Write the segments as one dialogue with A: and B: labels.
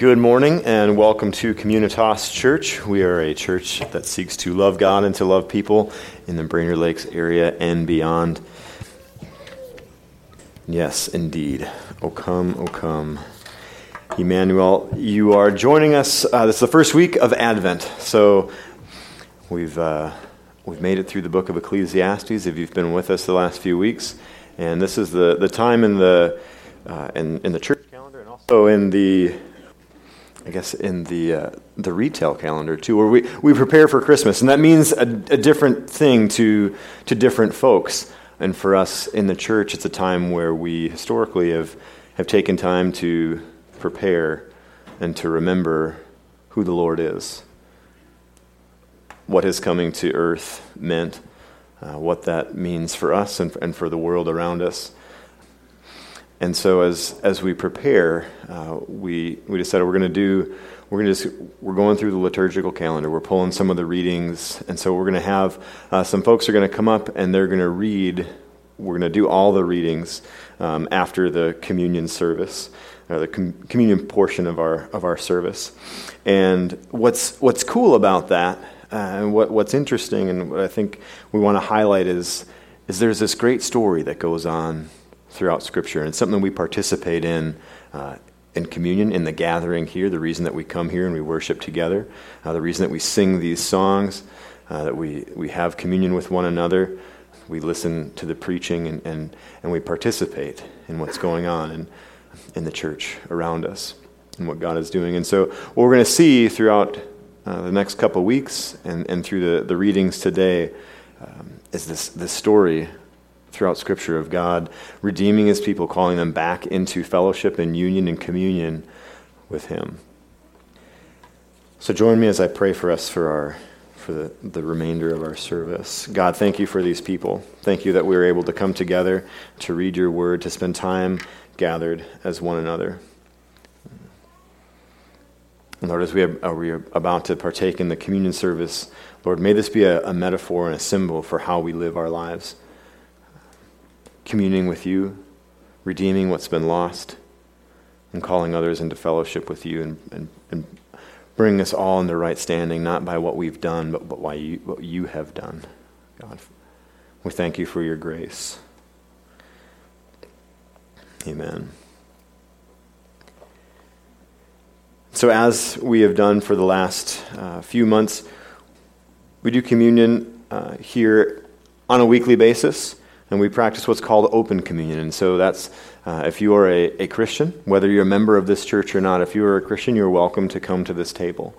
A: Good morning and welcome to Communitas Church. We are a church that seeks to love God and to love people in the Brainerd Lakes area and beyond. Yes, indeed. O come, O come. Emmanuel, you are joining us. Uh, this is the first week of Advent. So we've, uh, we've made it through the book of Ecclesiastes if you've been with us the last few weeks. And this is the, the time in the, uh, in, in the church calendar and also in the I guess in the uh, the retail calendar too, where we, we prepare for Christmas, and that means a, a, different thing to to different folks. And for us in the church, it's a time where we historically have have taken time to prepare and to remember who the Lord is, what His coming to earth meant, uh, what that means for us and, and for the world around us. And so as as we prepare, uh, we we decided we're going to do we're going to we're going through the liturgical calendar. We're pulling some of the readings, and so we're going to have uh, some folks are going to come up and they're going to read. We're going to do all the readings um, after the communion service, or the com- communion portion of our of our service. And what's what's cool about that, uh, and what what's interesting, and what I think we want to highlight is is there's this great story that goes on throughout Scripture. And it's something we participate in uh, in communion, in the gathering here, the reason that we come here and we worship together, uh, the reason that we sing these songs, uh, that we, we have communion with one another, we listen to the preaching, and, and, and we participate in what's going on in, in the church around us and what God is doing. And so, what we're going to see throughout uh, the next couple weeks and, and through the, the readings today um, is this, this story throughout Scripture of God redeeming his people, calling them back into fellowship and union and communion with him. So join me as I pray for us for our for the, the remainder of our service. God, thank you for these people. Thank you that we are able to come together to read your word, to spend time gathered as one another. Lord, as we are, we about to partake in the communion service, Lord, may this be a, a metaphor and a symbol for how we live our lives communing with you, redeeming what's been lost, and calling others into fellowship with you and, and, and bringing us all into right standing, not by what we've done, but, but by you, what you have done. God, we thank you for your grace. Amen. So, as we have done for the last uh, few months, we do communion uh, here on a weekly basis and we practice what's called open communion. And so that's uh, if you are a, a Christian, whether you're a member of this church or not, if you are a Christian, you're welcome to come to this table.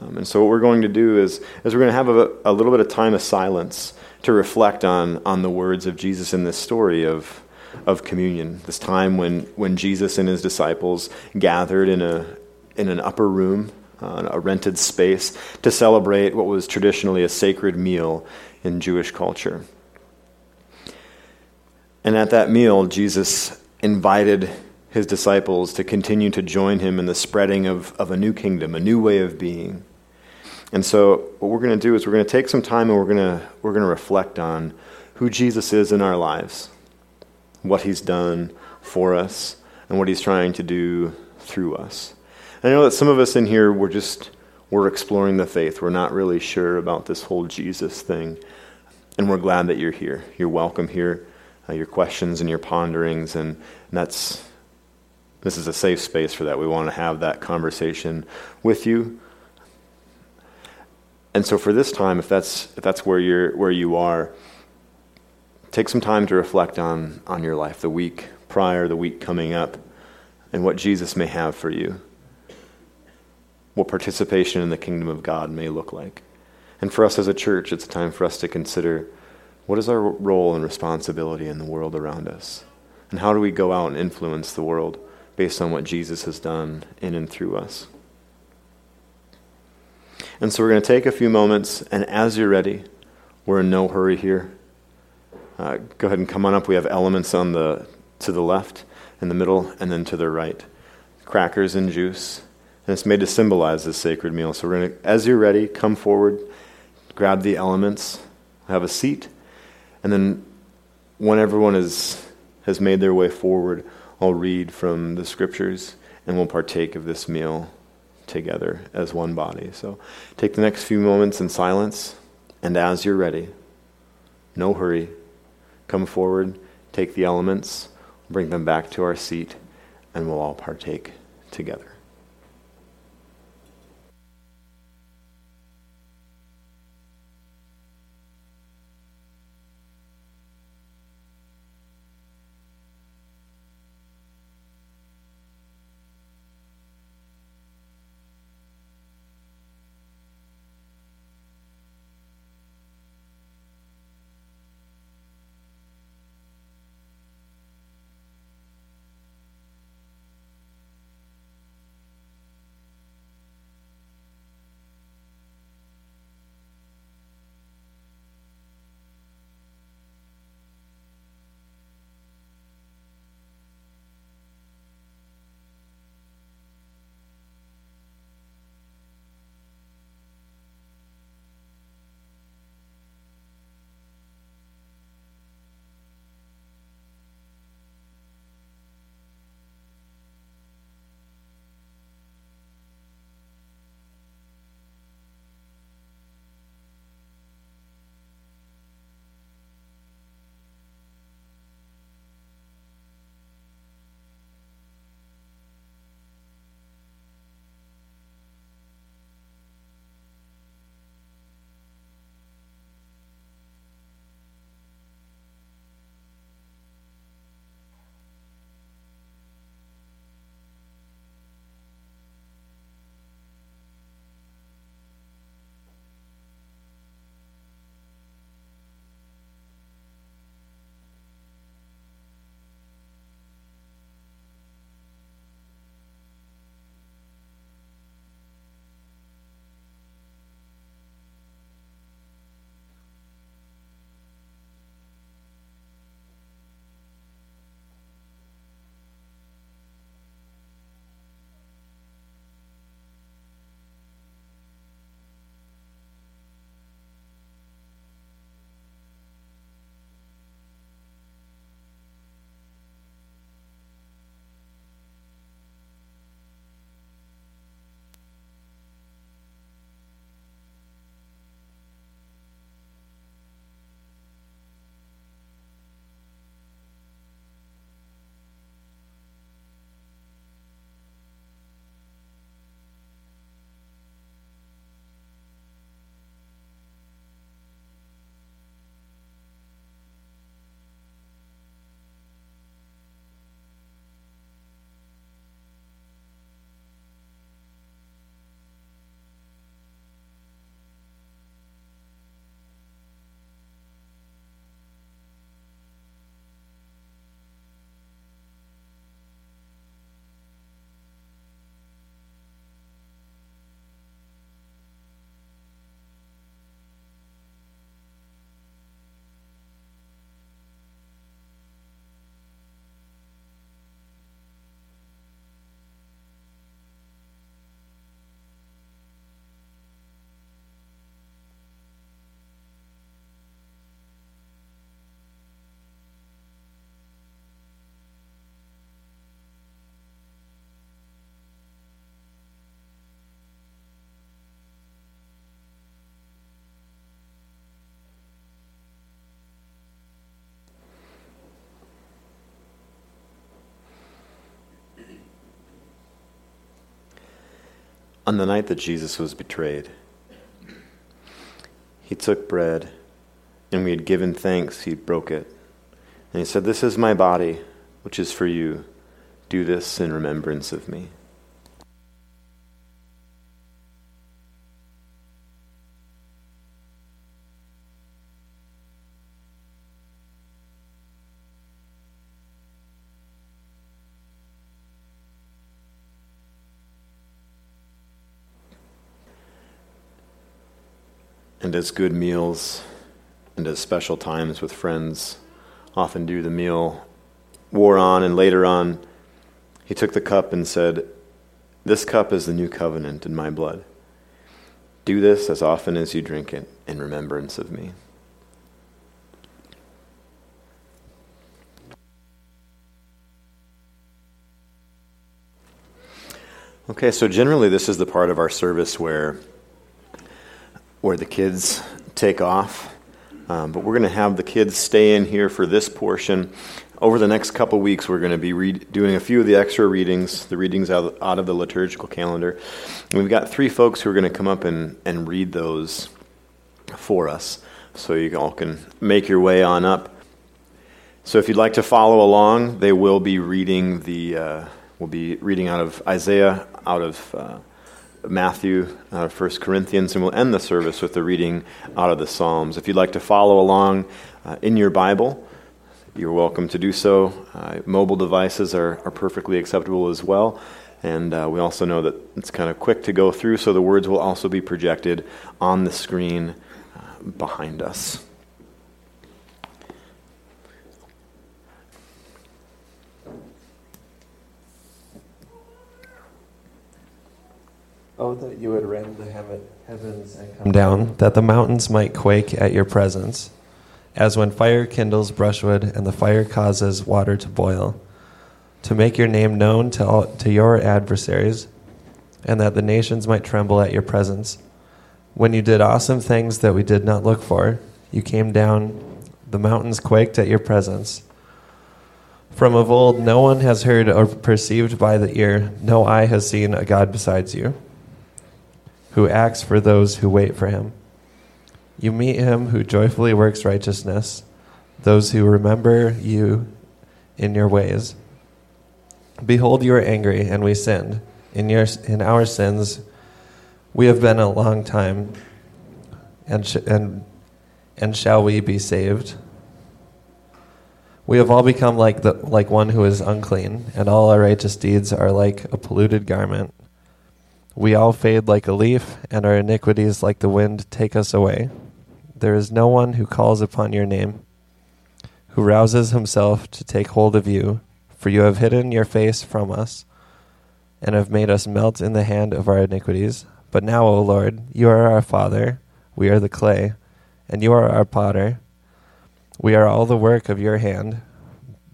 A: Um, and so what we're going to do is, is we're going to have a, a little bit of time of silence to reflect on, on the words of Jesus in this story of, of communion, this time when, when Jesus and his disciples gathered in, a, in an upper room, uh, a rented space, to celebrate what was traditionally a sacred meal in Jewish culture. And at that meal, Jesus invited his disciples to continue to join him in the spreading of, of a new kingdom, a new way of being. And so, what we're going to do is we're going to take some time and we're going to, we're going to reflect on who Jesus is in our lives, what he's done for us, and what he's trying to do through us. I know that some of us in here, we're just, we're exploring the faith. We're not really sure about this whole Jesus thing. And we're glad that you're here. You're welcome here uh, your questions and your ponderings, and, and that's this is a safe space for that. We want to have that conversation with you. And so for this time, if that's if that's where you're where you are, take some time to reflect on on your life, the week prior, the week coming up, and what Jesus may have for you. What participation in the kingdom of God may look like. And for us as a church, it's a time for us to consider what is our role and responsibility in the world around us? And how do we go out and influence the world based on what Jesus has done in and through us? And so we're going to take a few moments, and as you're ready, we're in no hurry here. Uh, go ahead and come on up. We have elements on the to the left, in the middle, and then to the right. Crackers and juice. And it's made to symbolize this sacred meal. So we're going to, as you're ready, come forward, grab the elements, have a seat, and then when everyone is, has made their way forward, I'll read from the scriptures and we'll partake of this meal together as one body. So take the next few moments in silence, and as you're ready, no hurry, come forward, take the elements, bring them back to our seat, and we'll all partake together. On the night that Jesus was betrayed, he took bread, and we had given thanks, he broke it. And he said, This is my body, which is for you. Do this in remembrance of me. And as good meals and as special times with friends often do, the meal wore on, and later on, he took the cup and said, This cup is the new covenant in my blood. Do this as often as you drink it in remembrance of me. Okay, so generally this is the part of our service where where the kids take off. Um, but we're going to have the kids stay in here for this portion. Over the next couple weeks, we're going to be read, doing a few of the extra readings, the readings out, out of the liturgical calendar. And we've got three folks who are going to come up and, and read those for us. So you all can make your way on up. So if you'd like to follow along, they will be reading the, uh, we'll be reading out of Isaiah, out of uh, Matthew, of 1 Corinthians, and we'll end the service with the reading out of the Psalms. If you'd like to follow along uh, in your Bible, you're welcome to do so. Uh, mobile devices are, are perfectly acceptable as well. And uh, we also know that it's kind of quick to go through, so the words will also be projected on the screen uh, behind us.
B: Oh, that you would rend the heavens and come down, that the mountains might quake at your presence as when fire kindles brushwood and the fire causes water to boil, to make your name known to, all, to your adversaries, and that the nations might tremble at your presence. When you did awesome things that we did not look for, you came down, the mountains quaked at your presence. From of old, no one has heard or perceived by the ear, no eye has seen a God besides you, who acts for those who wait for him. You meet him who joyfully works righteousness, those who remember you in your ways. Behold, you are angry, and we sinned. In, your, in our sins, we have been a long time, and, sh- and, and shall we be saved? We have all become like, the, like one who is unclean, and all our righteous deeds are like a polluted garment. We all fade like a leaf, and our iniquities, like the wind, take us away. There is no one who calls upon your name, who rouses himself to take hold of you, for you have hidden your face from us, and have made us melt in the hand of our iniquities. But now, O Lord, you are our Father, we are the clay, and you are our potter. We are all the work of your hand.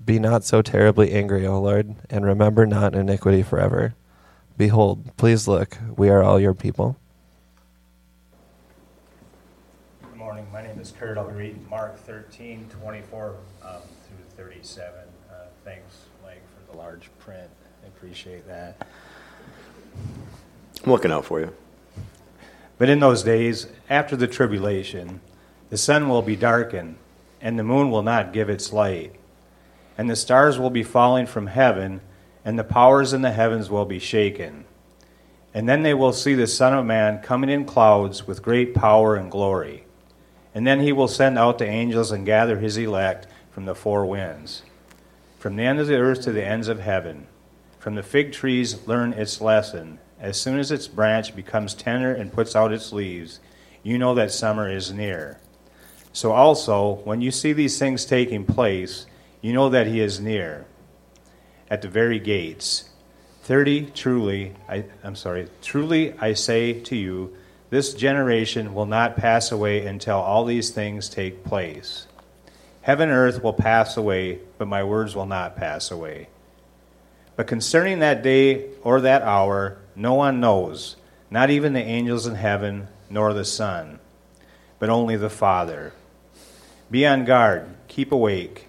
B: Be not so terribly angry, O Lord, and remember not iniquity forever. Behold, please look, we are all your people. Good morning.
C: My name is Kurt. I'll be reading Mark 13, 24 um, through 37. Uh, thanks, Mike, for the large print. I appreciate that.
A: I'm looking out for you.
C: But in those days, after the tribulation, the sun will be darkened, and the moon will not give its light, and the stars will be falling from heaven, and the powers in the heavens will be shaken. And then they will see the Son of Man coming in clouds with great power and glory. And then he will send out the angels and gather his elect from the four winds, from the end of the earth to the ends of heaven. From the fig trees, learn its lesson. As soon as its branch becomes tender and puts out its leaves, you know that summer is near. So also, when you see these things taking place, you know that he is near, at the very gates. 30 truly I, i'm sorry truly i say to you this generation will not pass away until all these things take place. Heaven and earth will pass away, but my words will not pass away. But concerning that day or that hour, no one knows, not even the angels in heaven, nor the Son, but only the Father. Be on guard, keep awake,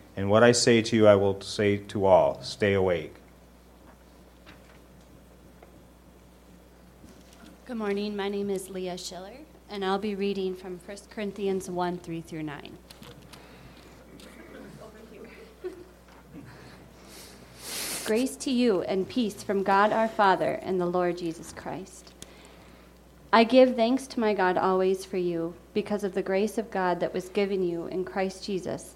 C: and what I say to you I will say to all, stay awake.
D: Good morning. My name is Leah Schiller, and I'll be reading from 1 Corinthians 1 3 through 9. Grace to you and peace from God our Father and the Lord Jesus Christ. I give thanks to my God always for you, because of the grace of God that was given you in Christ Jesus,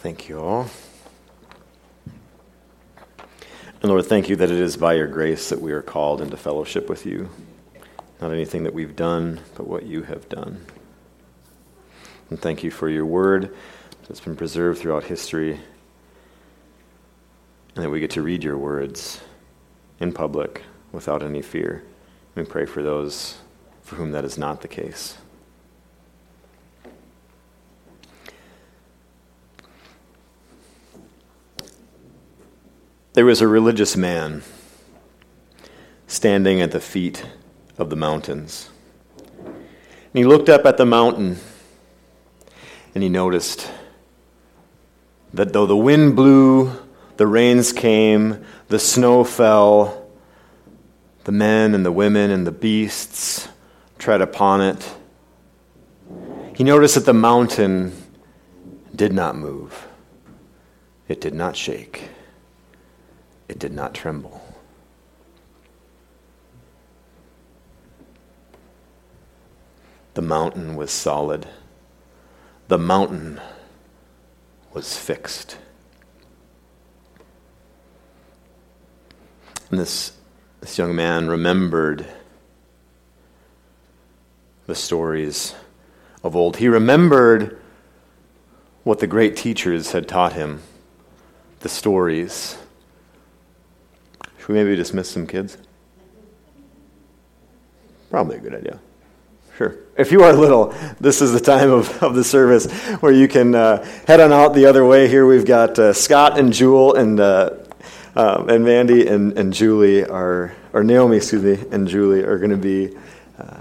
A: Thank you all. And Lord, thank you that it is by your grace that we are called into fellowship with you. Not anything that we've done, but what you have done. And thank you for your word that's been preserved throughout history, and that we get to read your words in public without any fear. We pray for those for whom that is not the case. There was a religious man standing at the feet of the mountains. And he looked up at the mountain and he noticed that though the wind blew, the rains came, the snow fell, the men and the women and the beasts tread upon it, he noticed that the mountain did not move, it did not shake, it did not tremble. The mountain was solid. The mountain was fixed. And this, this young man remembered the stories of old. He remembered what the great teachers had taught him, the stories. Should we maybe dismiss some kids? Probably a good idea. Sure. If you are little, this is the time of, of the service where you can uh, head on out the other way. Here we've got uh, Scott and Jewel and uh, um, and Mandy and, and Julie are, or Naomi, excuse me, and Julie are going to be uh,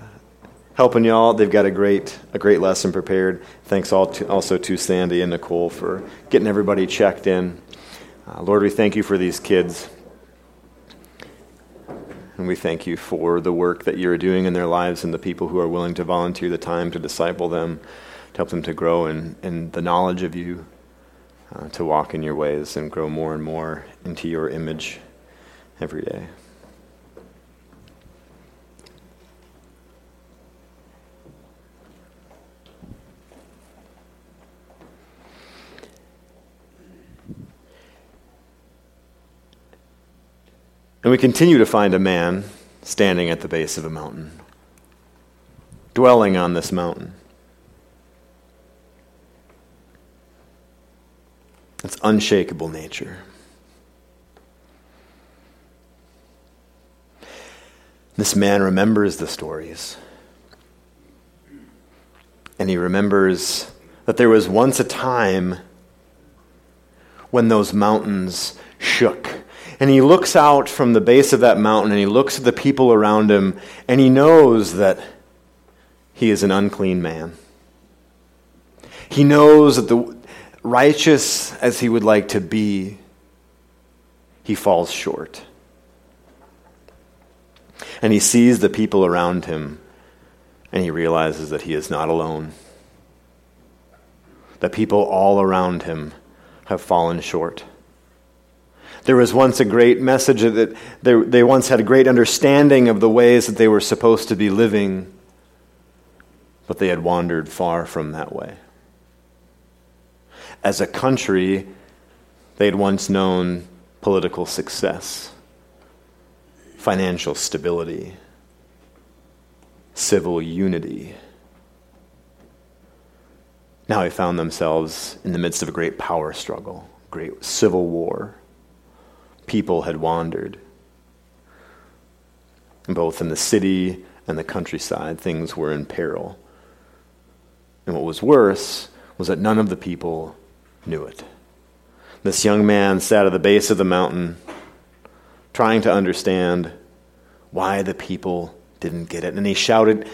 A: helping y'all. They've got a great a great lesson prepared. Thanks all to, also to Sandy and Nicole for getting everybody checked in. Uh, Lord, we thank you for these kids. And we thank you for the work that you're doing in their lives and the people who are willing to volunteer the time to disciple them, to help them to grow in, in the knowledge of you, uh, to walk in your ways and grow more and more into your image every day. And we continue to find a man standing at the base of a mountain, dwelling on this mountain. It's unshakable nature. This man remembers the stories. And he remembers that there was once a time when those mountains shook and he looks out from the base of that mountain and he looks at the people around him and he knows that he is an unclean man. He knows that the righteous as he would like to be, he falls short. And he sees the people around him and he realizes that he is not alone. The people all around him have fallen short. There was once a great message that they, they once had a great understanding of the ways that they were supposed to be living, but they had wandered far from that way. As a country, they had once known political success, financial stability, civil unity. Now they found themselves in the midst of a great power struggle, great civil war people had wandered. Both in the city and the countryside, things were in peril. And what was worse was that none of the people knew it. This young man sat at the base of the mountain trying to understand why the people didn't get it. And he shouted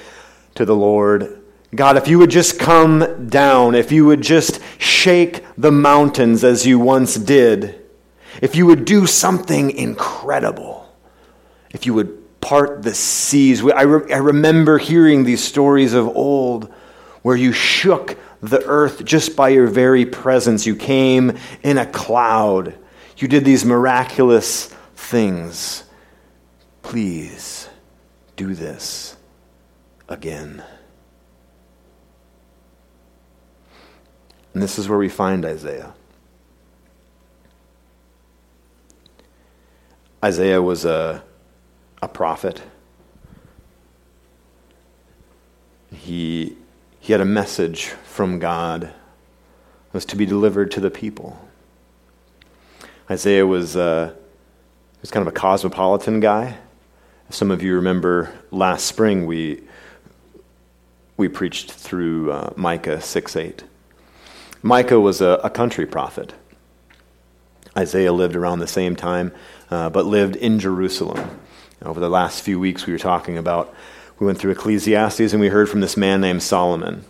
A: to the Lord, God, if you would just come down, if you would just shake the mountains as you once did, if you would do something incredible, if you would part the seas. I, re- I remember hearing these stories of old where you shook the earth just by your very presence. You came in a cloud. You did these miraculous things. Please do this again. And this is where we find Isaiah. Isaiah was a, a prophet. He, he had a message from God that was to be delivered to the people. Isaiah was, uh, was kind of a cosmopolitan guy. Some of you remember last spring we, we preached through uh, Micah 6 8. Micah was a, a, country prophet. Isaiah lived around the same time, uh, but lived in Jerusalem. Over the last few weeks, we were talking about, we went through Ecclesiastes and we heard from this man named Solomon.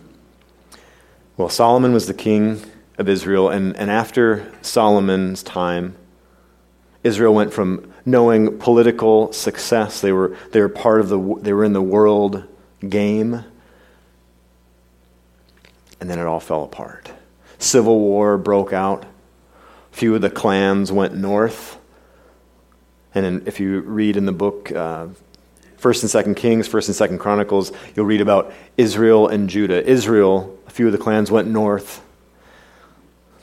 A: Well, Solomon was the king of Israel, and, and after Solomon's time, Israel went from knowing political success, they were, they were part of the, they were in the world game, and then it all fell apart. Civil war broke out. A few of the clans went north. And in, if you read in the book, uh, First and Second Kings, First and Second Chronicles, you'll read about Israel and Judah. Israel, a few of the clans went north.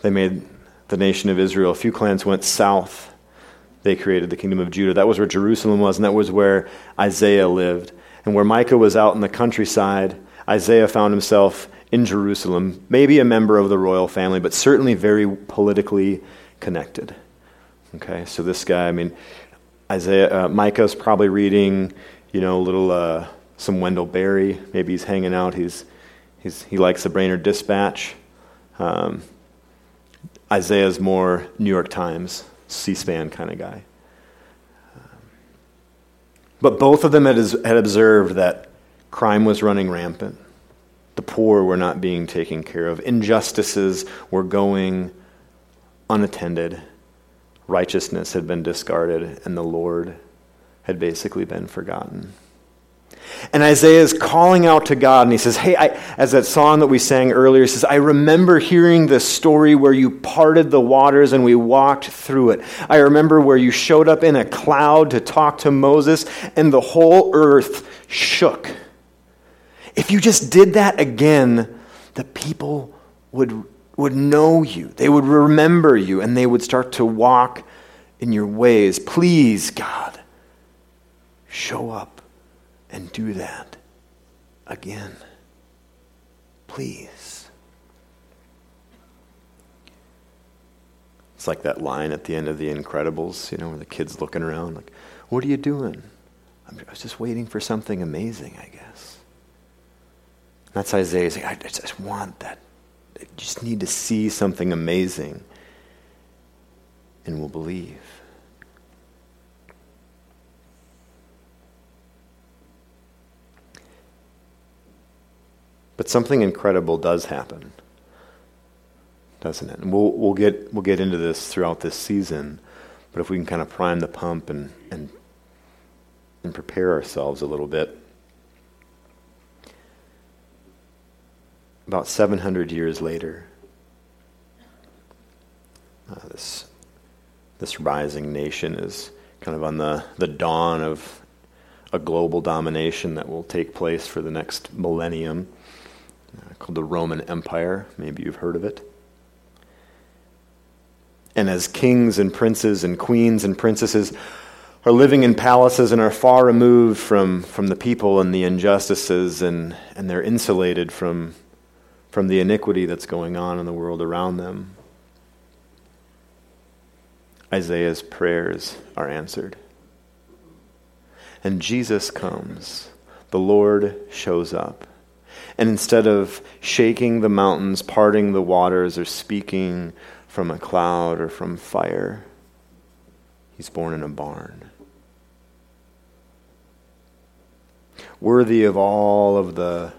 A: They made the nation of Israel. A few clans went south. They created the kingdom of Judah. That was where Jerusalem was, and that was where Isaiah lived. And where Micah was out in the countryside, Isaiah found himself in Jerusalem, maybe a member of the royal family, but certainly very politically connected. Okay, so this guy, I mean, Isaiah, uh, Micah's probably reading, you know, little, uh, some Wendell Berry. Maybe he's hanging out. He's, he's, he likes the Brainerd Dispatch. Um, Isaiah's more New York Times, C SPAN kind of guy. But both of them had, had observed that crime was running rampant the poor were not being taken care of. Injustices were going unattended. Righteousness had been discarded, and the Lord had basically been forgotten. And Isaiah is calling out to God, and he says, Hey, I, as that song that we sang earlier says, I remember hearing the story where you parted the waters and we walked through it. I remember where you showed up in a cloud to talk to Moses, and the whole earth shook. If you just did that again, the people would, would know you. They would remember you and they would start to walk in your ways. Please, God, show up and do that again. Please. It's like that line at the end of The Incredibles, you know, where the kid's looking around, like, What are you doing? I was just waiting for something amazing, I guess. That's Isaiah saying, I just want that. I just need to see something amazing, and we'll believe. But something incredible does happen, doesn't it? And we'll, we'll, get, we'll get into this throughout this season, but if we can kind of prime the pump and, and, and prepare ourselves a little bit. About 700 years later, uh, this, this rising nation is kind of on the, the dawn of a global domination that will take place for the next millennium, uh, called the Roman Empire. Maybe you've heard of it. And as kings and princes and queens and princesses are living in palaces and are far removed from, from the people and the injustices, and, and they're insulated from from the iniquity that's going on in the world around them. Isaiah's prayers are answered. And Jesus comes. The Lord shows up. And instead of shaking the mountains, parting the waters, or speaking from a cloud or from fire, he's born in a barn. Worthy of all of the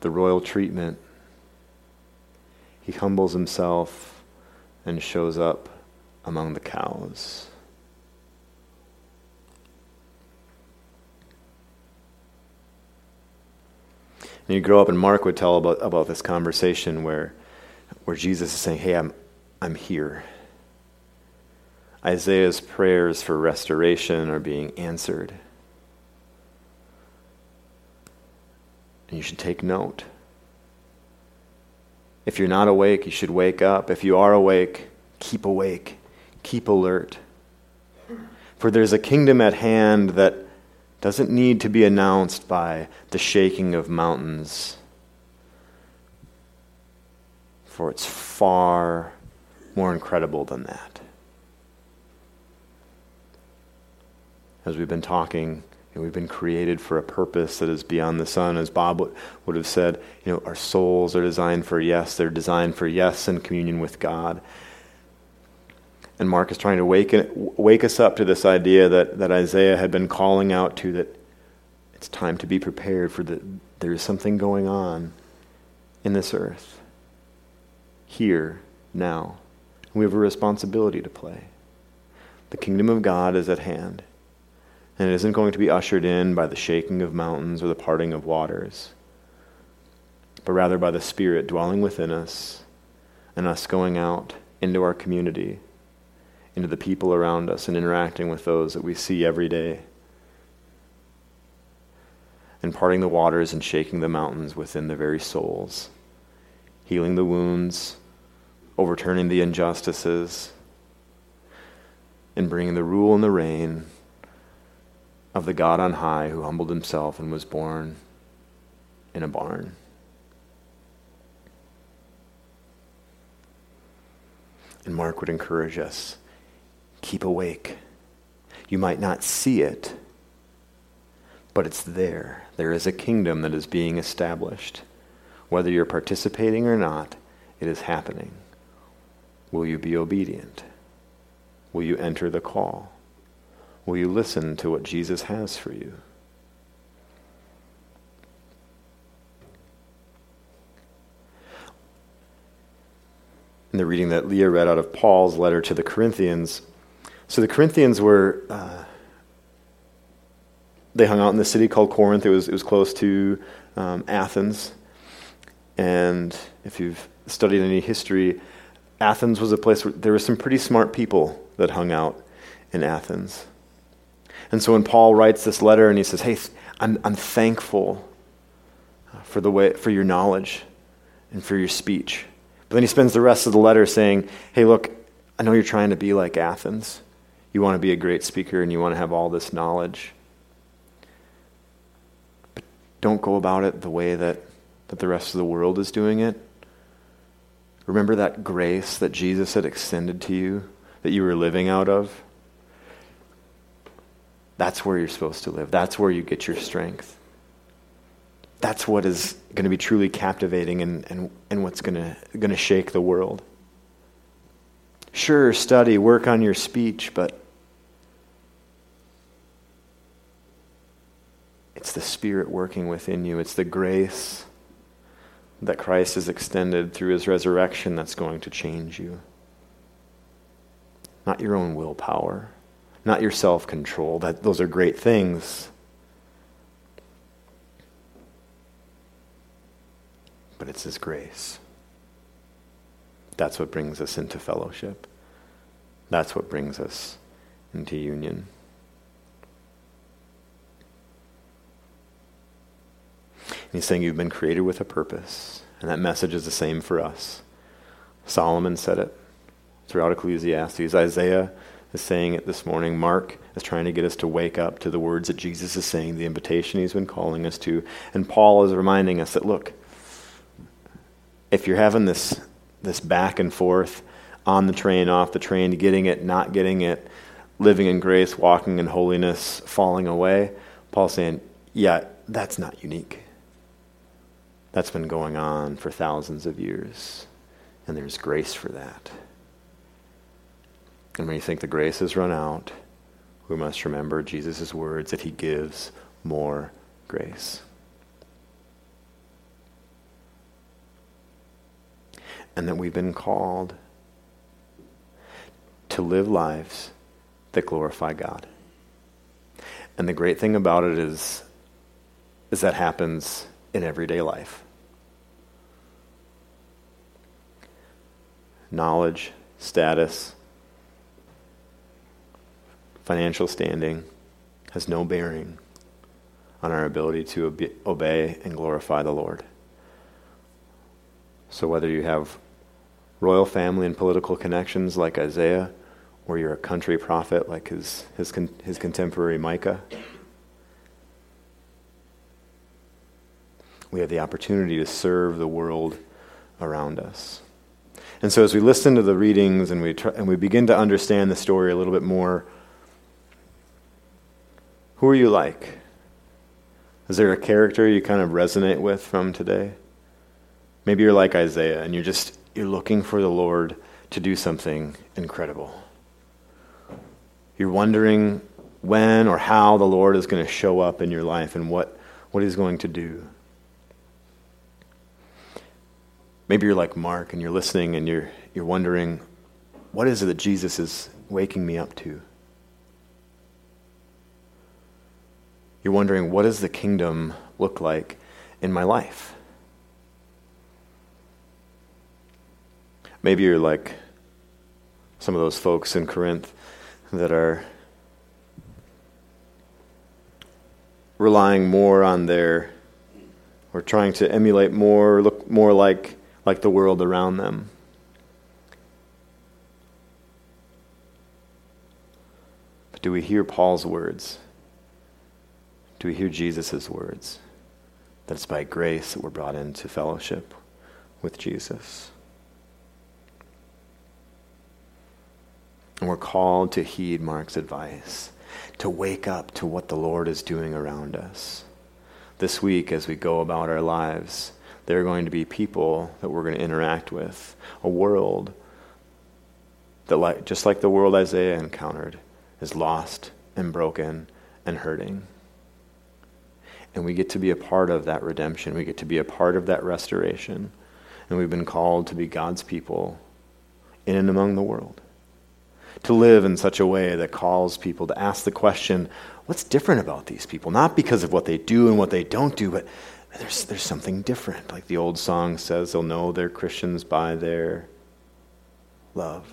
A: the royal treatment. He humbles himself and shows up among the cows. And you grow up, and Mark would tell about, about this conversation where, where Jesus is saying, Hey, I'm, I'm here. Isaiah's prayers for restoration are being answered. You should take note. If you're not awake, you should wake up. If you are awake, keep awake, keep alert. For there's a kingdom at hand that doesn't need to be announced by the shaking of mountains, for it's far more incredible than that. As we've been talking, know, we've been created for a purpose that is beyond the sun. As Bob would have said, you know, our souls are designed for yes, they're designed for yes and communion with God. And Mark is trying to wake, wake us up to this idea that, that Isaiah had been calling out to that it's time to be prepared for that there is something going on in this earth, here, now. We have a responsibility to play. The kingdom of God is at hand, and it isn't going to be ushered in by the shaking of mountains or the parting of waters, but rather by the Spirit dwelling within us and us going out into our community into the people around us and interacting with those that we see every day. And parting the waters and shaking the mountains within the very souls, healing the wounds, overturning the injustices, and bringing the rule and the reign of the God on high who humbled himself and was born in a barn. And Mark would encourage us keep awake. You might not see it, but it's there. There is a kingdom that is being established. Whether you're participating or not, it is happening. Will you be obedient? Will you enter the call? Will you listen to what Jesus has for you? In the reading that Leah read out of Paul's letter to the Corinthians, so the Corinthians were, uh, they hung out in the city called Corinth. It was, it was close to um, Athens. And if you've studied any history, Athens was a place where there were some pretty smart people that hung out in Athens. And so when Paul writes this letter and he says, Hey, I'm, I'm thankful for, the way, for your knowledge and for your speech. But then he spends the rest of the letter saying, Hey, look, I know you're trying to be like Athens. You want to be a great speaker and you want to have all this knowledge. But don't go about it the way that, that the rest of the world is doing it. Remember that grace that Jesus had extended to you, that you were living out of? That's where you're supposed to live. That's where you get your strength. That's what is going to be truly captivating and, and, and what's going to, going to shake the world. Sure, study, work on your speech, but it's the Spirit working within you. It's the grace that Christ has extended through his resurrection that's going to change you. Not your own willpower, not your self control. That, those are great things. But it's his grace. That's what brings us into fellowship. That's what brings us into union. And he's saying you've been created with a purpose. And that message is the same for us. Solomon said it throughout Ecclesiastes. Isaiah is saying it this morning. Mark is trying to get us to wake up to the words that Jesus is saying, the invitation he's been calling us to. And Paul is reminding us that, look, if you're having this this back and forth on the train, off the train, getting it, not getting it, living in grace, walking in holiness, falling away. Paul's saying, yeah, that's not unique. That's been going on for thousands of years, and there's grace for that. And when you think the grace has run out, we must remember Jesus' words that he gives more grace. and that we've been called to live lives that glorify God. And the great thing about it is, is that happens in everyday life. Knowledge, status, financial standing has no bearing on our ability to obey and glorify the Lord. So, whether you have royal family and political connections like Isaiah, or you're a country prophet like his, his, his contemporary Micah, we have the opportunity to serve the world around us. And so, as we listen to the readings and we, try, and we begin to understand the story a little bit more, who are you like? Is there a character you kind of resonate with from today? Maybe you're like Isaiah and you're just you're looking for the Lord to do something incredible. You're wondering when or how the Lord is going to show up in your life and what, what he's going to do. Maybe you're like Mark and you're listening and you're, you're wondering, what is it that Jesus is waking me up to? You're wondering, what does the kingdom look like in my life? Maybe you're like some of those folks in Corinth that are relying more on their, or trying to emulate more, look more like, like the world around them. But do we hear Paul's words? Do we hear Jesus' words? That it's by grace that we're brought into fellowship with Jesus. And we're called to heed Mark's advice, to wake up to what the Lord is doing around us. This week, as we go about our lives, there are going to be people that we're going to interact with, a world that, just like the world Isaiah encountered, is lost and broken and hurting. And we get to be a part of that redemption. We get to be a part of that restoration. And we've been called to be God's people in and among the world. To live in such a way that calls people to ask the question what's different about these people? Not because of what they do and what they don't do, but there's, there's something different. Like the old song says, they'll know they're Christians by their love.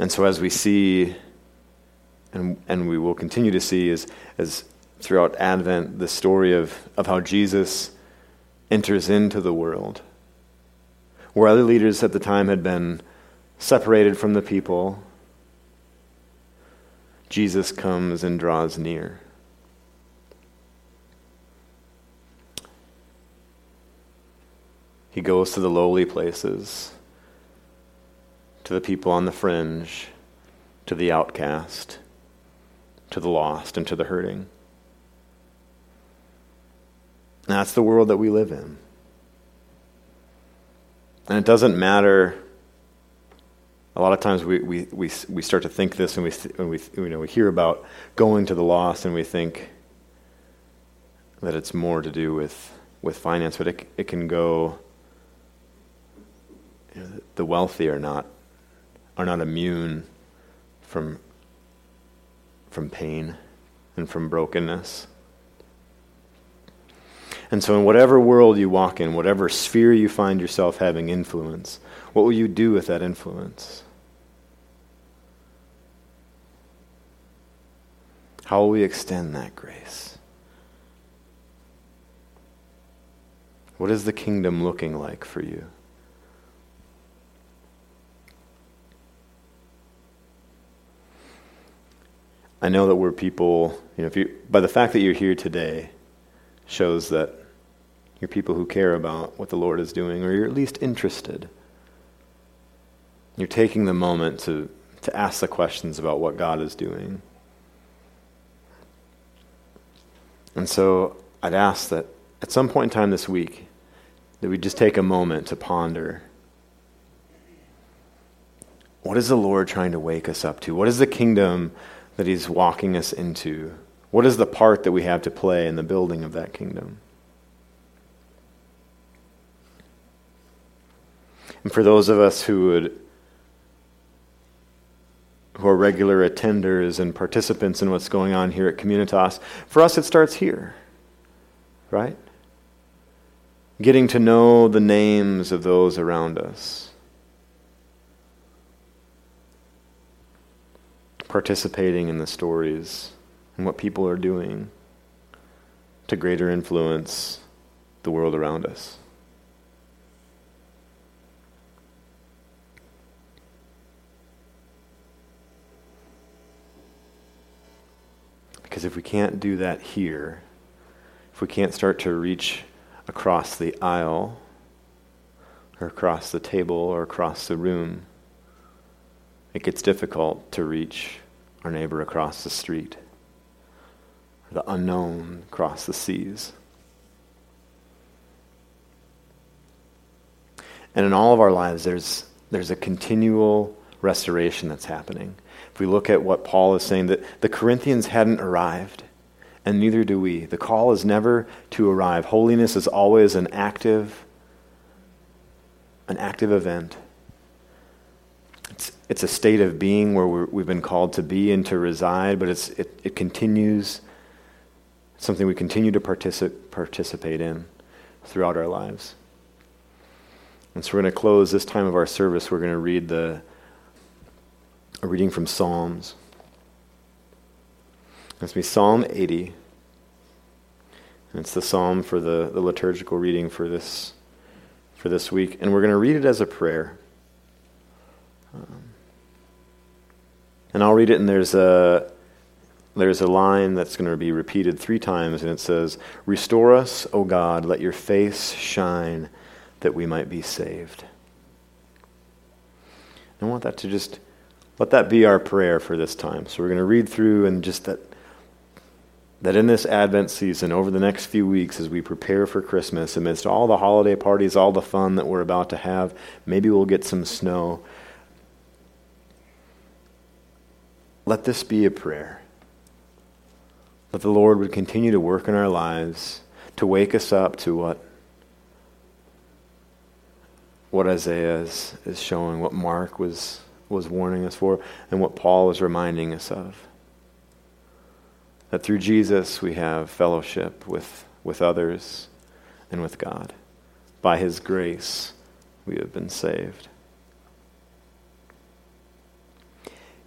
A: And so as we see and, and we will continue to see as, as throughout Advent the story of, of how Jesus enters into the world. Where other leaders at the time had been separated from the people, Jesus comes and draws near. He goes to the lowly places, to the people on the fringe, to the outcast to the lost and to the hurting. And that's the world that we live in. And it doesn't matter. A lot of times we, we, we, we start to think this and we, and we, you know, we hear about going to the lost and we think that it's more to do with, with finance, but it, it can go. You know, the wealthy are not, are not immune from from pain and from brokenness. And so, in whatever world you walk in, whatever sphere you find yourself having influence, what will you do with that influence? How will we extend that grace? What is the kingdom looking like for you? I know that we're people, you know, if you, by the fact that you're here today shows that you're people who care about what the Lord is doing, or you're at least interested. You're taking the moment to, to ask the questions about what God is doing. And so I'd ask that at some point in time this week, that we just take a moment to ponder what is the Lord trying to wake us up to? What is the kingdom that He's walking us into? What is the part that we have to play in the building of that kingdom? And for those of us who would who are regular attenders and participants in what's going on here at Communitas, for us it starts here, right? Getting to know the names of those around us. Participating in the stories and what people are doing to greater influence the world around us. Because if we can't do that here, if we can't start to reach across the aisle, or across the table, or across the room, it gets difficult to reach our neighbor across the street, or the unknown across the seas. And in all of our lives, there's, there's a continual restoration that's happening. If we look at what Paul is saying, that the Corinthians hadn't arrived, and neither do we. The call is never to arrive. Holiness is always an active, an active event. It's, a state of being where we have been called to be and to reside, but it's, it, it continues, something we continue to particip- participate in throughout our lives. And so we're going to close this time of our service. We're going to read the a reading from Psalms. It's be Psalm 80. And it's the psalm for the, the liturgical reading for this, for this week. And we're going to read it as a prayer. Um, and I'll read it, and there's a, there's a line that's going to be repeated three times, and it says, Restore us, O God, let your face shine that we might be saved. I want that to just let that be our prayer for this time. So we're going to read through and just that that in this Advent season, over the next few weeks, as we prepare for Christmas, amidst all the holiday parties, all the fun that we're about to have, maybe we'll get some snow. Let this be a prayer. That the Lord would continue to work in our lives, to wake us up to what, what Isaiah is, is showing, what Mark was was warning us for and what Paul is reminding us of. That through Jesus we have fellowship with, with others and with God. By his grace we have been saved.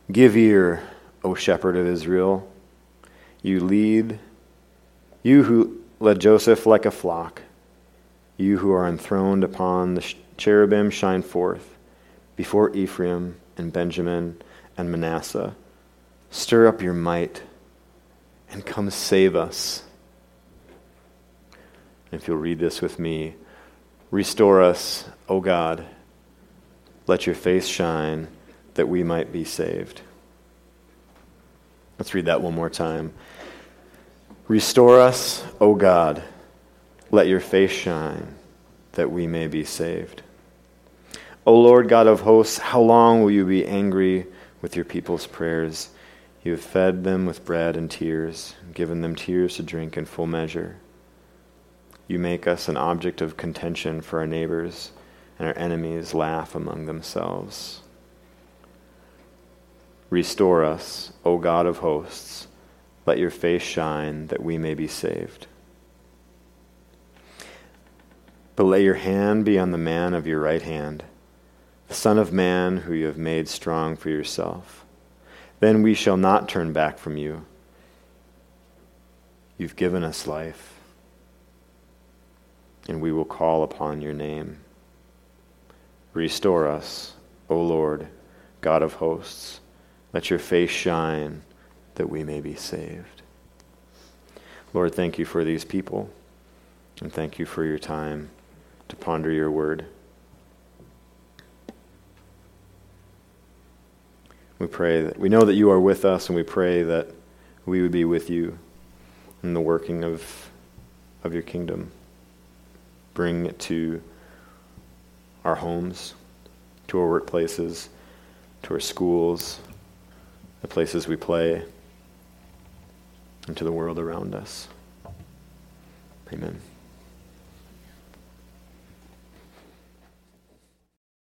A: Give ear, O shepherd of Israel. You lead, you who led Joseph like a flock, you who are enthroned upon the cherubim, shine forth before Ephraim and Benjamin and Manasseh. Stir up your might and come save us. If you'll read this with me, restore us, O God. Let your face shine that we might be saved. Let's read that one more time. Restore us, O God. Let your face shine that we may be saved. O Lord God of hosts, how long will you be angry with your people's prayers? You have fed them with bread and tears, given them tears to drink in full measure. You make us an object of contention for our neighbors, and our enemies laugh among themselves. Restore us, O God of hosts. Let your face shine that we may be saved. But let your hand be on the man of your right hand the Son of Man, who you have made strong for yourself. Then we shall not turn back from you. You've given us life, and we will call upon your name. Restore us, O Lord, God of hosts. Let your face shine that we may be saved. Lord, thank you for these people, and thank you for your time to ponder your word. We pray that we know that you are with us, and we pray that we would be with you in the working of, of your kingdom. Bring it to our homes, to our workplaces, to our schools, the places we play, and to the world around us. Amen.